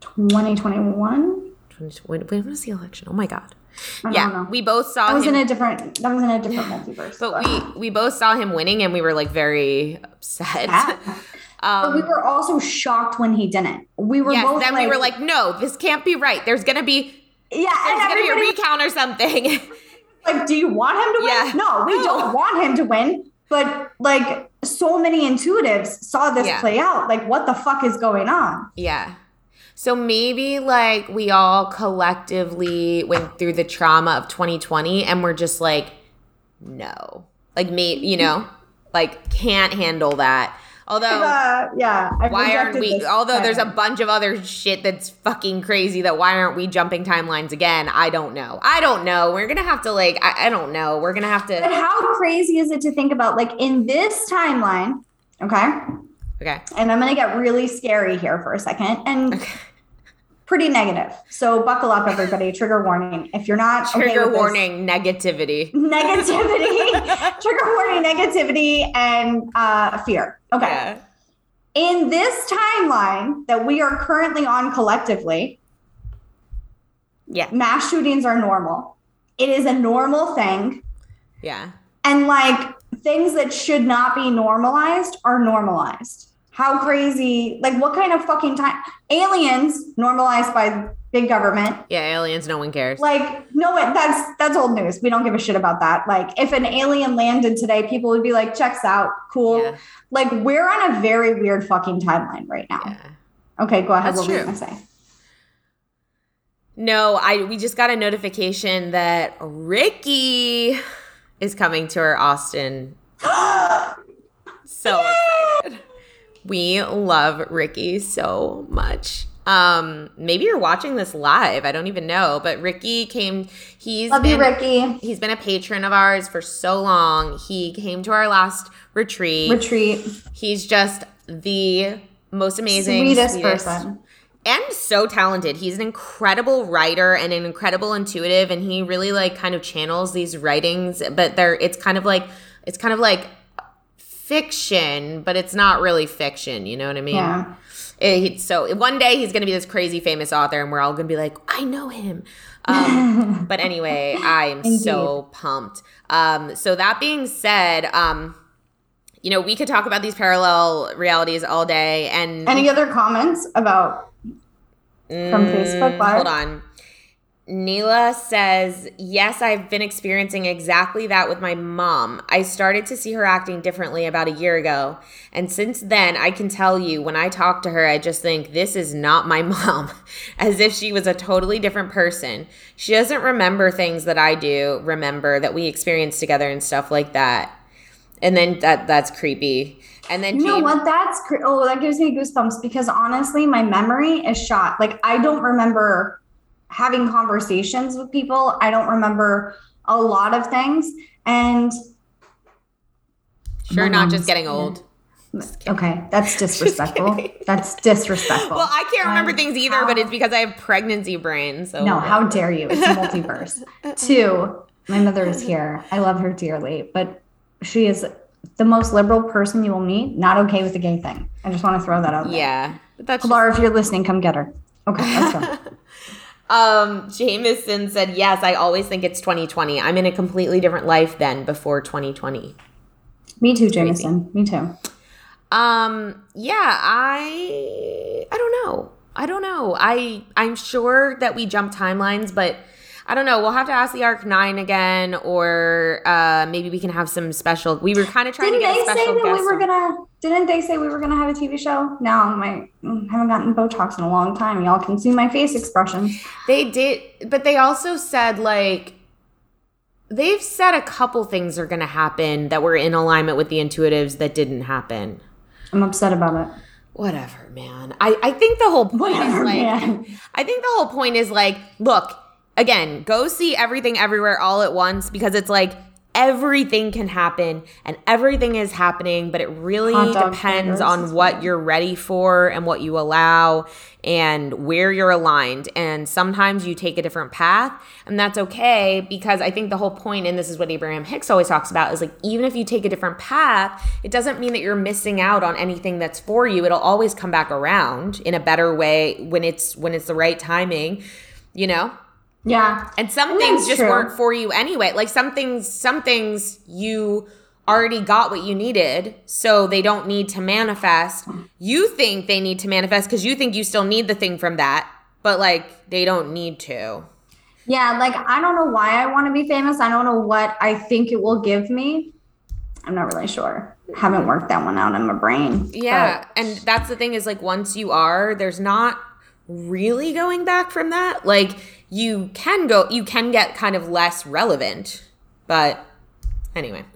2021? 20 When, when was the election? Oh my God. I don't yeah. know. We both saw That was him. in a different. That was in a different multiverse. but we, we both saw him winning and we were like very upset. Yeah. but we um, were also shocked when he didn't. We were yes, both. then like, we were like, no, this can't be right. There's going to be, yeah, there's to be a recount or something. like, do you want him to win? Yeah. No, we No. don't want him to win. But like, so many intuitives saw this Yeah. play out. Like, what the fuck is going on? Yeah. So maybe like we all collectively went through the trauma of 2020 and we're just like, no. Like me, you know, like can't handle that. Although Uh, yeah. I why aren't we although there's a bunch of other shit that's fucking crazy that why aren't we jumping timelines again? I don't know. I don't know. We're gonna have to like I, I don't know. We're gonna have to. But how crazy is it to think about? Like in this timeline, okay. Okay. And I'm gonna get really scary here for a second, and Okay. Pretty negative. So buckle up, everybody. Trigger warning. If you're not okay Trigger this- warning, negativity. negativity, trigger warning, negativity, and uh, fear. Okay. Yeah. In this timeline that we are currently on collectively, Yeah. mass shootings are normal. It is a normal thing. Yeah. And like things that should not be normalized are normalized. How crazy, like what kind of fucking time? Aliens normalized by big government. Yeah, aliens, no one cares. Like, no, one, that's that's old news. We don't give a shit about that. Like, if an alien landed today, people would be like, checks out, cool. Yeah. Like, we're on a very weird fucking timeline right now. Yeah. Okay, go ahead. That's what were you true. gonna say? No, I we just got a notification that Ricky is coming to our Austin. So. We love Ricky so much. Um, maybe you're watching this live. I don't even know, but Ricky came. He's Love been, you, Ricky. He's been a patron of ours for so long. He came to our last retreat. Retreat. He's just the most amazing, Sweetest sweetest- person. and so talented. He's an incredible writer and an incredible intuitive, and he really like kind of channels these writings. But they're it's kind of like it's kind of like fiction, but it's not really fiction. You know what I mean? Yeah. It- so one day he's gonna be this crazy famous author, and we're all gonna be like, I know him. Um, but anyway, I am so pumped. Um, so that being said, um, you know, we could talk about these parallel realities all day, and Any other comments about from Facebook Live? Mm, Hold on. Neela says, Yes, I've been experiencing exactly that with my mom. I started to see her acting differently about a year ago. And since then, I can tell you when I talk to her, I just think, This is not my mom, as if she was a totally different person. She doesn't remember things that I do remember that we experienced together and stuff like that. and then that that's creepy. And then You know James- what? That's cr- oh, that gives me goosebumps because honestly, my memory is shot. Like I don't remember having conversations with people. I don't remember a lot of things. And sure, not just getting old. okay, that's disrespectful. That's disrespectful. Well, I can't remember Um, things either, but it's because I have pregnancy brain. So no, how dare you? It's a multiverse. Two, my mother is here. I love her dearly, but she is the most liberal person you will meet. Not okay with the gay thing. I just want to throw that out there. Yeah, but that's just- Laura, if you're listening, come get her. Okay, let's go. Um, Jameson said, "Yes, I always think it's 2020. I'm in a completely different life than before 2020." Me too, Jameson. Me too. Um, yeah, I I don't know. I don't know. I I'm sure that we jump timelines, but I don't know. We'll have to ask the Arc Nine again, or uh, maybe we can have some special. We were kind of trying Didn't to they get a say special that guest. we were gonna? Didn't they say we were gonna have a TV show? No, my mm, haven't gotten Botox in a long time. Y'all can see my face expressions. They did, but they also said like they've said a couple things are going to happen that were in alignment with the intuitives that didn't happen. I'm upset about it. Whatever, man. I I think the whole point Whatever, is like man. I think the whole point is like, look, again, go see everything everywhere all at once because it's like everything can happen and everything is happening, but it really depends fingers on what you're ready for and what you allow and where you're aligned. And sometimes you take a different path, and that's okay because I think the whole point, and this is what Abraham Hicks always talks about, is like even if you take a different path, it doesn't mean that you're missing out on anything that's for you. It'll always come back around in a better way when it's when it's the right timing, you know? Yeah, And some And things just true. weren't for you anyway. Like some things, some things you already got what you needed, so they don't need to manifest. You think they need to manifest because you think you still need the thing from that, but like they don't need to. yeah. Like I don't know why I want to be famous. I don't know what I think it will give me. I'm not really sure. Haven't worked that one out in my brain. Yeah, and that's the thing is like once you are, there's not really going back from that. Like you can go, you can get kind of less relevant, but anyway.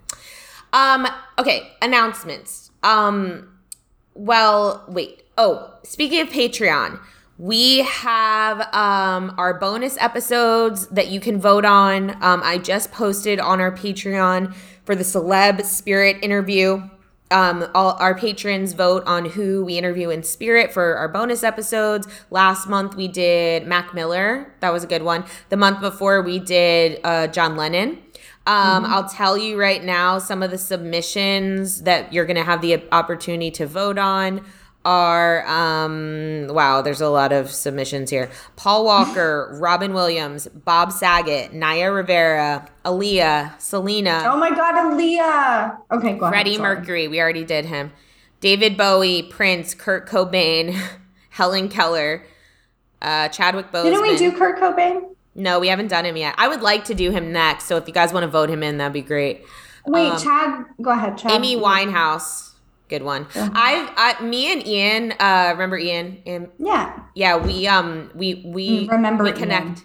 Um. Okay. Announcements. Um. Well, wait. Oh, speaking of Patreon, we have um, our bonus episodes that you can vote on. Um, I just posted on our Patreon for the celeb spirit interview. Um, all our patrons vote on who we interview in spirit for our bonus episodes. Last month we did Mac Miller. That was a good one. The month before we did uh, John Lennon. Um, I'll tell you right now, some of the submissions that you're going to have the opportunity to vote on are um, wow, there's a lot of submissions here. Paul Walker, Robin Williams, Bob Saget, Naya Rivera, Aaliyah, Selena, Oh my God, Aaliyah. Okay, go ahead. Freddie sorry. Mercury, we already did him. David Bowie, Prince, Kurt Cobain, Helen Keller, uh, Chadwick Boseman. Didn't we do Kurt Cobain? No, we haven't done him yet. I would like to do him next. So if you guys want to vote him in, that'd be great. Wait, Um, Chad. Go ahead, Chad. Amy Winehouse, good one. I, I, me and Ian, uh, remember Ian? Ian? Yeah. Yeah, we, um, we, we remember we Ian. connect.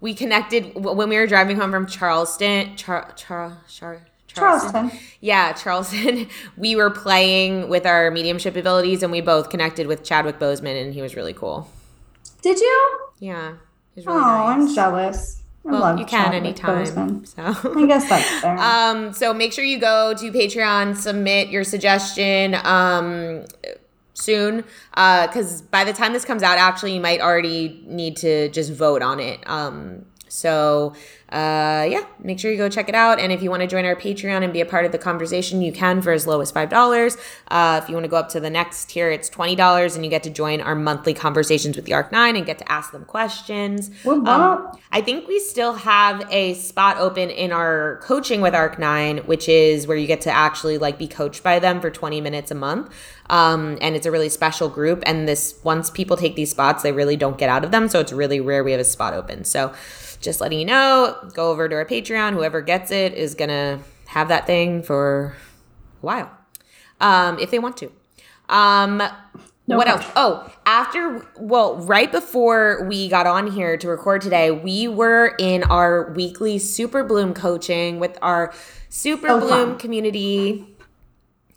We connected when we were driving home from Charleston. Char, Char, Char, Charleston. Yeah, Charleston. We were playing with our mediumship abilities, and we both connected with Chadwick Boseman, and he was really cool. Did you? Yeah, he was Oh, nice. I'm jealous. Well, you can anytime. So I guess that's fair. Um, so make sure you go to Patreon, submit your suggestion um, soon, because by the time this comes out, actually, you might already need to just vote on it. Um, so uh, yeah, make sure you go check it out. And if you want to join our Patreon and be a part of the conversation, you can for as low as five dollars. Uh, if you want to go up to the next tier, it's twenty dollars, and you get to join our monthly conversations with the Arc Nine and get to ask them questions. Um. I think we still have a spot open in our coaching with Arc Nine, which is where you get to actually like be coached by them for 20 minutes a month. Um, and it's a really special group. And this once people take these spots, they really don't get out of them. So it's really rare we have a spot open. So just letting you know, go over to our Patreon. Whoever gets it is gonna have that thing for a while. Um, if they want to. Um what else? Oh, after, well, right before we got on here to record today, we were in our weekly Super Bloom coaching with our Super So Bloom fun. community.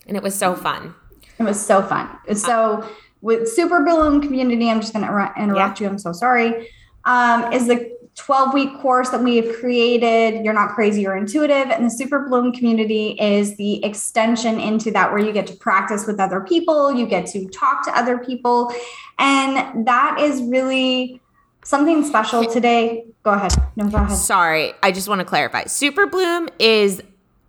And it was so fun. It was so fun. So with Super Bloom Community, I'm just going to interrupt yeah. you. I'm so sorry. Um, is the 12 week course that we have created. You're not crazy, you're intuitive. And the Super Bloom community is the extension into that where you get to practice with other people, you get to talk to other people. And that is really something special today. Go ahead. No, go ahead. Sorry, I just want to clarify. Super Bloom is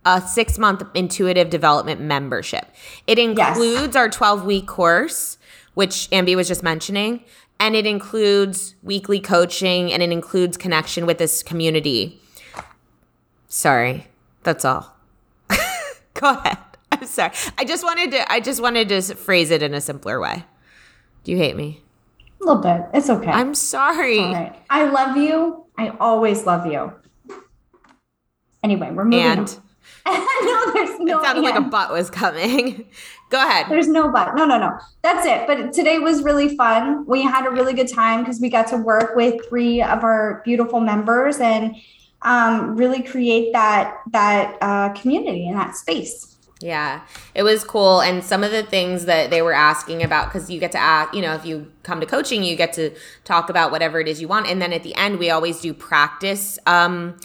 a six month intuitive development membership. It includes yes. our 12 week course, which Ambi was just mentioning and it includes weekly coaching and it includes connection with this community. Sorry, that's all. Go ahead. I'm sorry. I just wanted to I just wanted to phrase it in a simpler way. Do you hate me? A little bit. It's okay. I'm sorry. All right. I love you. I always love you. Anyway, we're moving. And no, there's no. It sounded and. like a butt was coming. Go ahead. There's no butt. No, no, no. That's it. But today was really fun. We had a really good time because we got to work with three of our beautiful members and um, really create that that uh, community and that space. Yeah, it was cool. And some of the things that they were asking about, because you get to ask, you know, if you come to coaching, you get to talk about whatever it is you want. And then at the end, we always do practice. Um,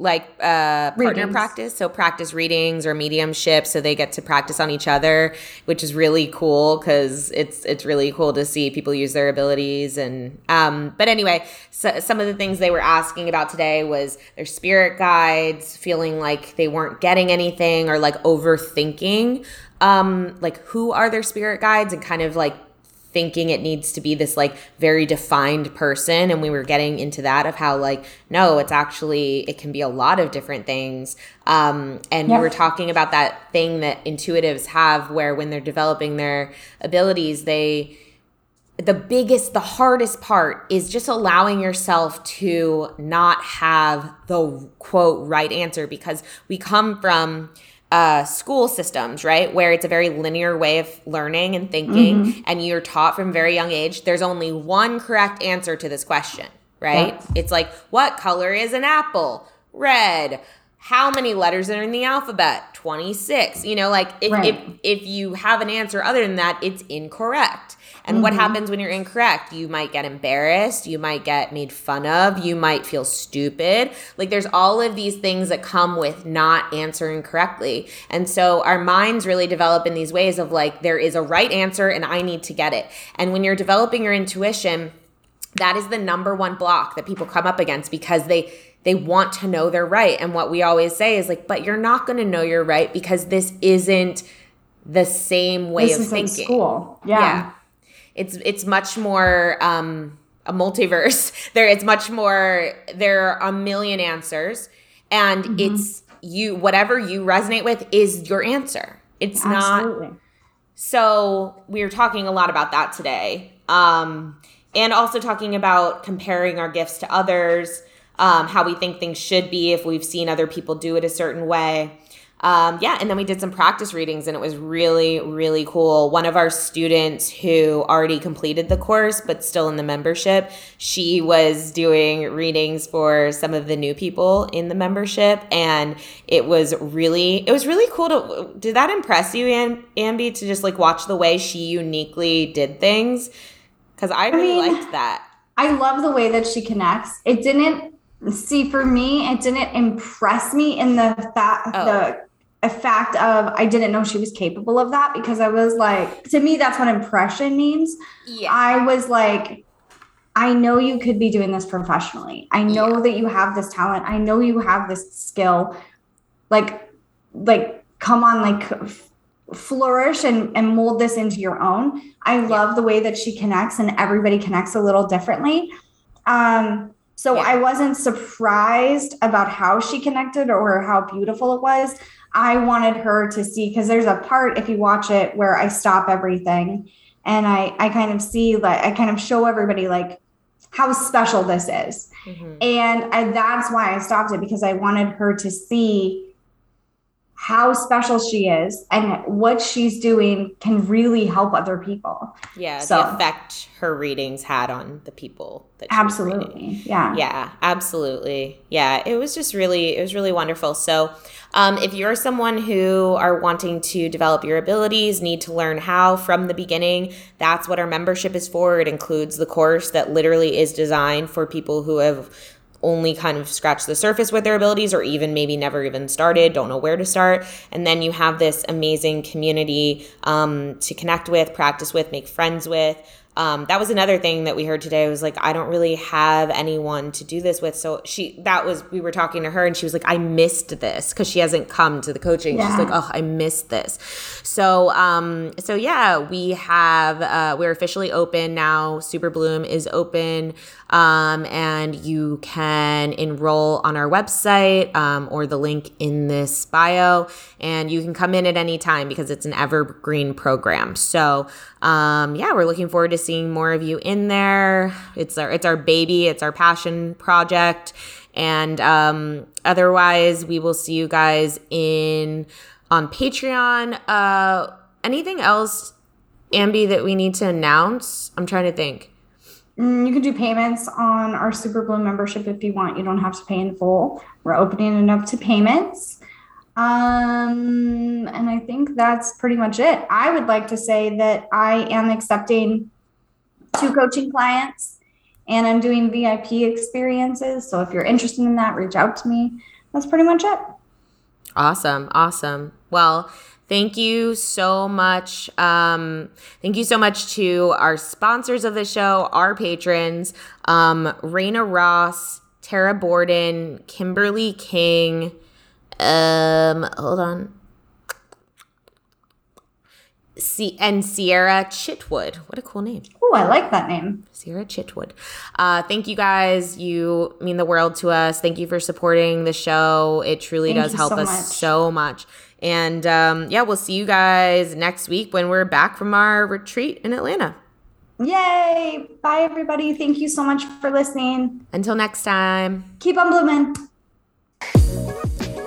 like uh, partner readings. practice, so practice readings or mediumship, so they get to practice on each other, which is really cool because it's it's really cool to see people use their abilities. And um, but anyway, so, some of the things they were asking about today was their spirit guides, feeling like they weren't getting anything or like overthinking. Um, like who are their spirit guides and kind of like thinking it needs to be this like very defined person. And we were getting into that of how like no it's actually it can be a lot of different things. Um and we were talking about that thing that intuitives have where when they're developing their abilities they the biggest the hardest part is just allowing yourself to not have the quote right answer because we come from uh, school systems, right? Where it's a very linear way of learning and thinking, mm-hmm. and you're taught from very young age, there's only one correct answer to this question, right? Yeah. It's like, what color is an apple? Red. How many letters are in the alphabet? 26. You know, like if, right. if if you have an answer other than that, it's incorrect. And mm-hmm. what happens when you're incorrect? You might get embarrassed. You might get made fun of. You might feel stupid. Like there's all of these things that come with not answering correctly. And so our minds really develop in these ways of like, there is a right answer and I need to get it. And when you're developing your intuition, that is the number one block that people come up against because they they want to know they're right and what we always say is like but you're not going to know you're right because this isn't the same way this of thinking school yeah. yeah it's it's much more um, a multiverse. There, it's much more. There are a million answers, and mm-hmm. it's you. Whatever you resonate with is your answer. It's Absolutely. not. So we are talking a lot about that today, um, and also talking about comparing our gifts to others, um, how we think things should be if we've seen other people do it a certain way. Um, yeah, and then we did some practice readings, and it was really, really cool. One of our students who already completed the course but still in the membership, she was doing readings for some of the new people in the membership, and it was really, it was really cool to. Did that impress you, Am- Ambi, to just like watch the way she uniquely did things? Because I really I mean, liked that. I love the way that she connects. It didn't see for me it didn't impress me in the fact oh. the a fact of I didn't know she was capable of that because I was like, to me, that's what impression means. Yeah. I was like, I know you could be doing this professionally. I know yeah. that you have this talent. I know you have this skill. Like, like, come on, like flourish and, and mold this into your own. I yeah. love the way that she connects and everybody connects a little differently. Um, so yeah. I wasn't surprised about how she connected or how beautiful it was. I wanted her to see because there's a part if you watch it where I stop everything and I I kind of see like I kind of show everybody like how special this is. Mm-hmm. And I, that's why I stopped it because I wanted her to see how special she is and what she's doing can really help other people. Yeah, so, the effect her readings had on the people that absolutely. Yeah. Yeah, absolutely. Yeah, it was just really it was really wonderful. So, um, if you're someone who are wanting to develop your abilities, need to learn how from the beginning, that's what our membership is for. It includes the course that literally is designed for people who have only kind of scratch the surface with their abilities or even maybe never even started, don't know where to start. And then you have this amazing community um, to connect with, practice with, make friends with. Um, that was another thing that we heard today. Was like i don't really have anyone to do this with. So she that was we were talking to her and she was like i missed this because she hasn't come to the coaching. Yeah. she's like oh i missed this. So um so yeah we have uh we're officially open now. Super bloom is open um and you can enroll on our website um, or the link in this bio and you can come in at any time because it's an evergreen program so um, yeah, we're looking forward to seeing more of you in there. It's our it's our baby, it's our passion project, and um, otherwise, we will see you guys in on Patreon. Uh, anything else, Ambi, that we need to announce? I'm trying to think. Mm, you can do payments on our Super Bloom membership if you want. You don't have to pay in full. We're opening it up to payments. Um, and I think that's pretty much it. I would like to say that I am accepting two coaching clients and I'm doing VIP experiences. So if you're interested in that, reach out to me. That's pretty much it. Awesome. Awesome. Well, thank you so much. Um, thank you so much to our sponsors of the show, our patrons, um, Raina Ross, Tara Borden, Kimberly King, um, hold on. C- and Sierra Chitwood. What a cool name. Oh, I like that name. Sierra Chitwood. Uh, thank you guys. You mean the world to us. Thank you for supporting the show. It truly thank does help so us much. so much. And um, yeah, we'll see you guys next week when we're back from our retreat in Atlanta. Yay. Bye, everybody. Thank you so much for listening. Until next time. Keep on blooming.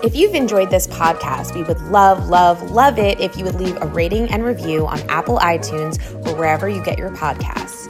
If you've enjoyed this podcast, we would love, love, love it if you would leave a rating and review on Apple iTunes or wherever you get your podcasts.